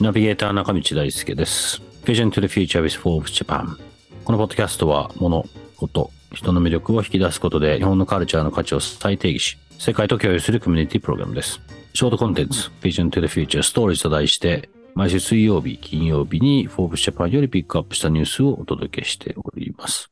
ナビゲーター中道大輔です。Vision to the Future with Forbes Japan。このポッドキャストは、物、こと、人の魅力を引き出すことで、日本のカルチャーの価値を再定義し、世界と共有するコミュニティプログラムです。ショートコンテンツ、Vision to the Future Stories と題して、毎週水曜日、金曜日に Forbes Japan よりピックアップしたニュースをお届けしております。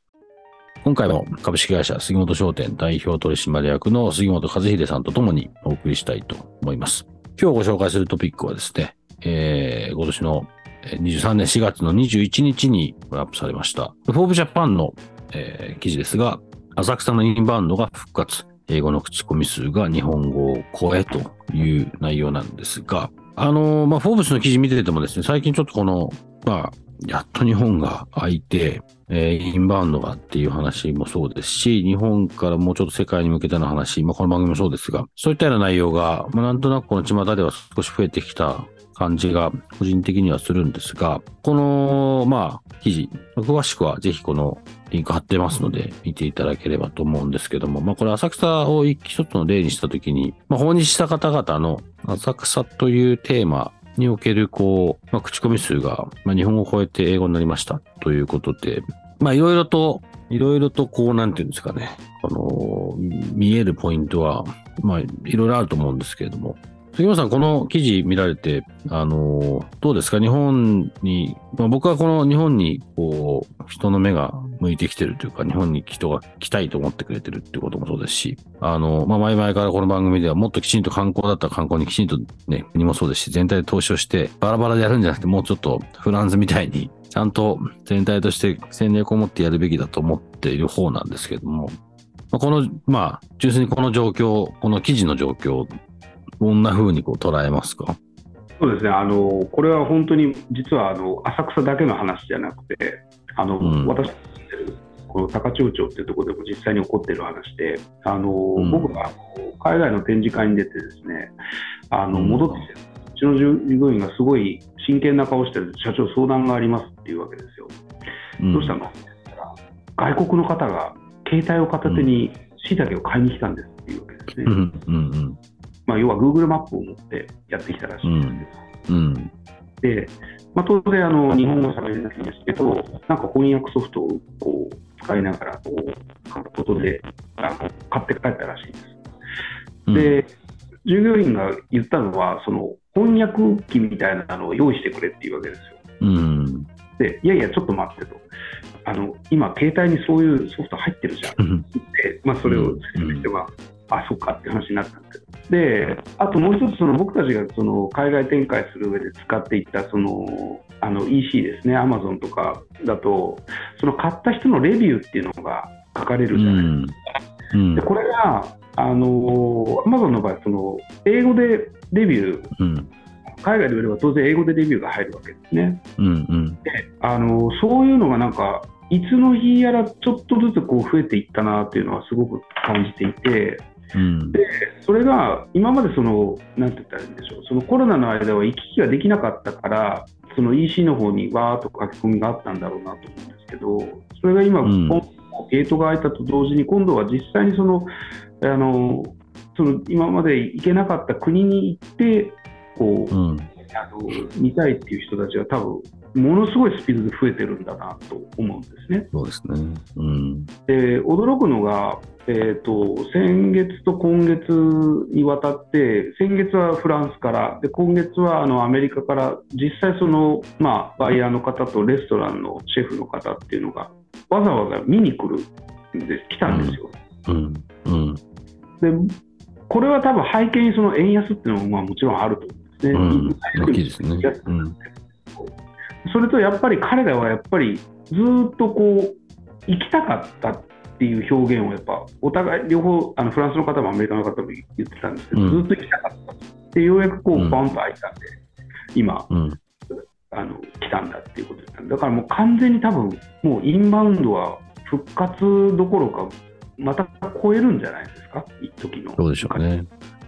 今回も株式会社杉本商店代表取締役の杉本和秀さんとともにお送りしたいと思います。今日ご紹介するトピックはですね、えー今年の23年4月の21日にアップされました。フォーブジャパンの、えー記事ですが、浅草のインバウンドが復活。英語の口コミ数が日本語を超えという内容なんですが、あのーまあ、フォーブスの記事見ててもですね、最近ちょっとこの、まあ、やっと日本が開いて、えーインバウンドがっていう話もそうですし、日本からもうちょっと世界に向けての話、まあ、この番組もそうですが、そういったような内容が、まあ、なんとなくこの巷では少し増えてきた感じが個人的にはするんですが、この、まあ、記事、詳しくはぜひこのリンク貼ってますので、見ていただければと思うんですけども、まあ、これ浅草を一つの例にしたときに、まあ、訪日した方々の浅草というテーマにおける、こう、まあ、口コミ数が、まあ、日本語を超えて英語になりましたということで、まあ、いろいろと、いろいろとこう、なんていうんですかね、あの、見えるポイントは、まあ、いろいろあると思うんですけれども、杉本さん、この記事見られて、あの、どうですか？日本に、まあ、僕はこの日本に、こう、人の目が向いてきてるというか、日本に人が来たいと思ってくれてるってこともそうですし、あの、まあ、前々からこの番組ではもっときちんと観光だったら観光にきちんとね、国もそうですし、全体で投資をして、バラバラでやるんじゃなくて、もうちょっとフランスみたいに、ちゃんと全体として戦略を持ってやるべきだと思っている方なんですけれども、まあこの、まあ、純粋にこの状況、この記事の状況、どんな風にこう捉えますか？そうですね。あのこれは本当に実はあの浅草だけの話じゃなくてあの、うん。私この高千穂町っていうところでも実際に起こっている話であの、ん僕が海外の展示会に出てですねあのうん戻ってきて、うちの従業員がすごい真剣な顔してる社長相談がありますっていうわけですよ。どうしたのって言ったら外国の方が携帯を片手に椎茸を買いに来たんですっていうわけですね。うんうんうんまあ、要は Google マップを持ってやってきたらしいんですけど、うんで、まあ、当然あの日本語喋れないんですけど、なんか翻訳ソフトをこう使いながらこう買うことであの買って帰ったらしいんです。うん。で、従業員が言ったのは、その翻訳機みたいなのを用意してくれっていうわけですよ。うん。で、いやいや、ちょっと待ってと。あの今、携帯にそういうソフト入ってるじゃん。うんで、まあ、それを説明しては、あ、そっかって話になったんですけど。で、あともう一つ、その僕たちがその海外展開する上で使っていったそのあの EC ですね、アマゾンとかだと、その買った人のレビューっていうのが書かれるじゃないですか。うん。でこれが、あのアマゾンの場合その、英語でレビュー、うん。海外で売れば当然英語でレビューが入るわけですね。うんうん。あのそういうのがなんか、いつの日やらちょっとずつこう増えていったなっていうのはすごく感じていて、うん。それが今までその、なんて言ったらいいんでしょう、そのコロナの間は行き来ができなかったから、その EC の方にわーっと書き込みがあったんだろうなと思うんですけど、それが今、うん。ゲートが開いたと同時に、今度は実際にその、あのその今まで行けなかった国に行って、こう、うん。あの見たいっていう人たちは多分ものすごいスピードで増えてるんだなと思うんですね。そうですね。うんで驚くのが、えー、と先月と今月にわたって先月はフランスからで今月はあのアメリカから実際その、まあ、バイヤーの方とレストランのシェフの方っていうのがわざわざ見に来るんで来たんですよ。うんうんでこれは多分背景にその円安っていうのもまあもちろんあると思うんですね。うん大きいですね。うんそれとやっぱり彼らはやっぱりずーっとこう行きたかったっっていう表現をやっぱお互い両方あのフランスの方もアメリカの方も言ってたんですけど、うん、ずっと行きたかったでようやくこうバンと開いたんで、今、うん、あの来たんだっていうことですだからもう完全に多分もうインバウンドは復活どころかまた超えるんじゃないですか？一時の。そうでしょうね。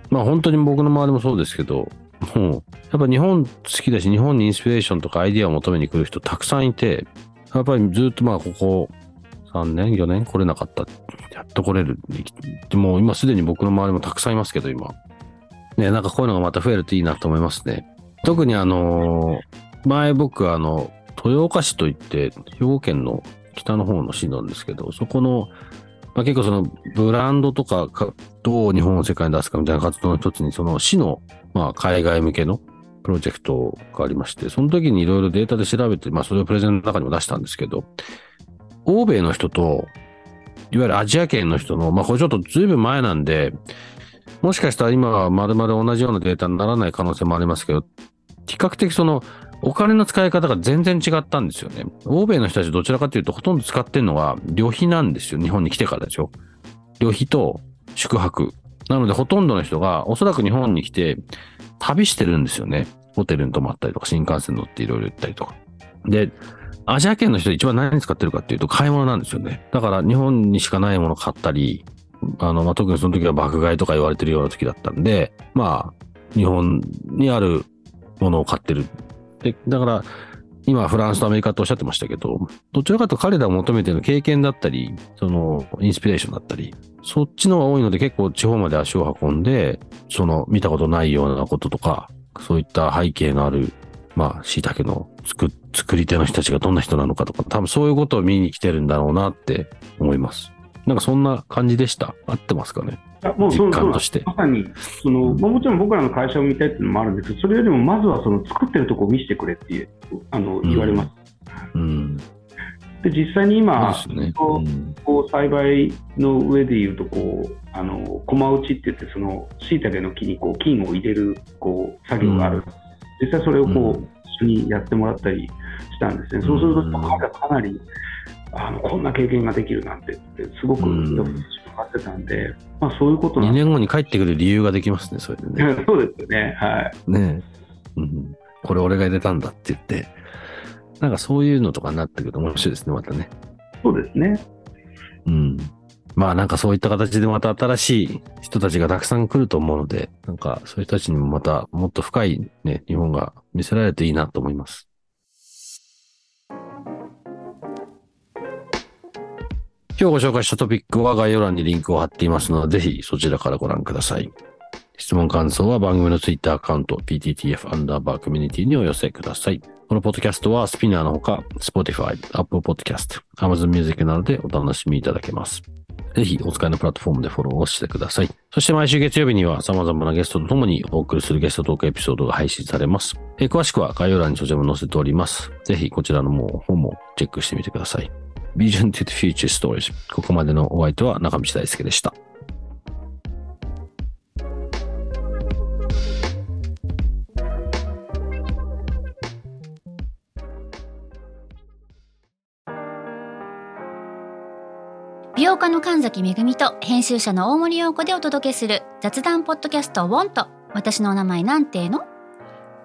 まあ本当に僕の周りもそうですけどもうやっぱ日本好きだし日本にインスピレーションとかアイディアを求めに来る人たくさんいてやっぱりずっとまあここ3年4年来れなかったやっと来れる。でも今すでに僕の周りもたくさんいますけど今。ねなんかこういうのがまた増えるといいなと思いますね。特にあの前僕あの豊岡市といって兵庫県の北の方の市なんですけどそこのまあ、結構そのブランドとかどう日本を世界に出すかみたいな活動の一つにその市のまあ海外向けのプロジェクトがありましてその時にいろいろデータで調べて、まあ、それをプレゼンの中にも出したんですけど欧米の人といわゆるアジア圏の人の、まあ、これちょっとずいぶん前なんでもしかしたら今はまるまる同じようなデータにならない可能性もありますけど比較的そのお金の使い方が全然違ったんですよね。欧米の人たちどちらかというとほとんど使ってるのは旅費なんですよ。日本に来てからでしょ。旅費と宿泊。なのでほとんどの人がおそらく日本に来て旅してるんですよね。ホテルに泊まったりとか新幹線乗っていろいろ行ったりとか。で、アジア圏の人一番何に使ってるかっていうと買い物なんですよね。だから日本にしかないもの買ったり、あの、まあ、特にその時は爆買いとか言われてるような時だったんで、まあ、日本にあるものを買ってるで、だから、今フランスとアメリカとおっしゃってましたけど、どちらかと彼らが求めてる経験だったり、そのインスピレーションだったり、そっちの方が多いので結構地方まで足を運んで、その見たことないようなこととか、そういった背景のある、まあ、椎茸の作作り手の人たちがどんな人なのかとか、多分そういうことを見に来てるんだろうなって思います。なんかそんな感じでした。合ってますかね？もう実感として。まさにその、まあ、もちろん僕らの会社を見たいっていうのもあるんですけど、それよりもまずはその作ってるところを見せてくれってあの言われます。うん、うんで実際に今、ね。うん、こう栽培の上でいうとこうあの駒打ちって言ってその椎茸の木にこう菌を入れるこう作業がある、うん、実際それをこう、一緒にやってもらったりしたんですね、そうすると彼はかなりあのこんな経験ができるなんてすごくってたんで、まあ、そういうこと2年後に帰ってくる理由ができますね、それでね。そうですよね。はい。ねうん。これ俺が入れたんだって言って、なんかそういうのとかになってくると面白いですね、またね。そうですね。うん。まあなんかそういった形でまた新しい人たちがたくさん来ると思うので、なんかそういう人たちにもまたもっと深いね、日本が見せられるといいなと思います。今日ご紹介したトピックは概要欄にリンクを貼っていますので、ぜひそちらからご覧ください。質問感想は番組のツイッターアカウント PTTF アンダーバーコミュニティにお寄せください。このポッドキャストはスピナーのほか、Spotify、Apple Podcast、Amazon Music などでお楽しみいただけます。ぜひお使いのプラットフォームでフォローをしてください。そして毎週月曜日には様々なゲストと共にお送りするゲストトークエピソードが配信されます。詳しくは概要欄にそちらも載せております。ぜひこちらの方もチェックしてみてください。Vision to the Future Stories ここまでのお相手は中道大輔でした。美容家の神崎恵と編集者の大森洋子でお届けする雑談ポッドキャスト「ウォンと私の名前なんての?」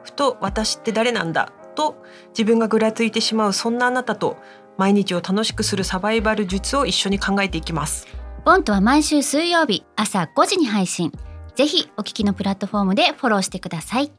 ふと私って誰なんだ？と自分がぐらついてしまうそんなあなたと毎日を楽しくするサバイバル術を一緒に考えていきます。ボントは毎週水曜日朝5時に配信。ぜひお聞きのプラットフォームでフォローしてください。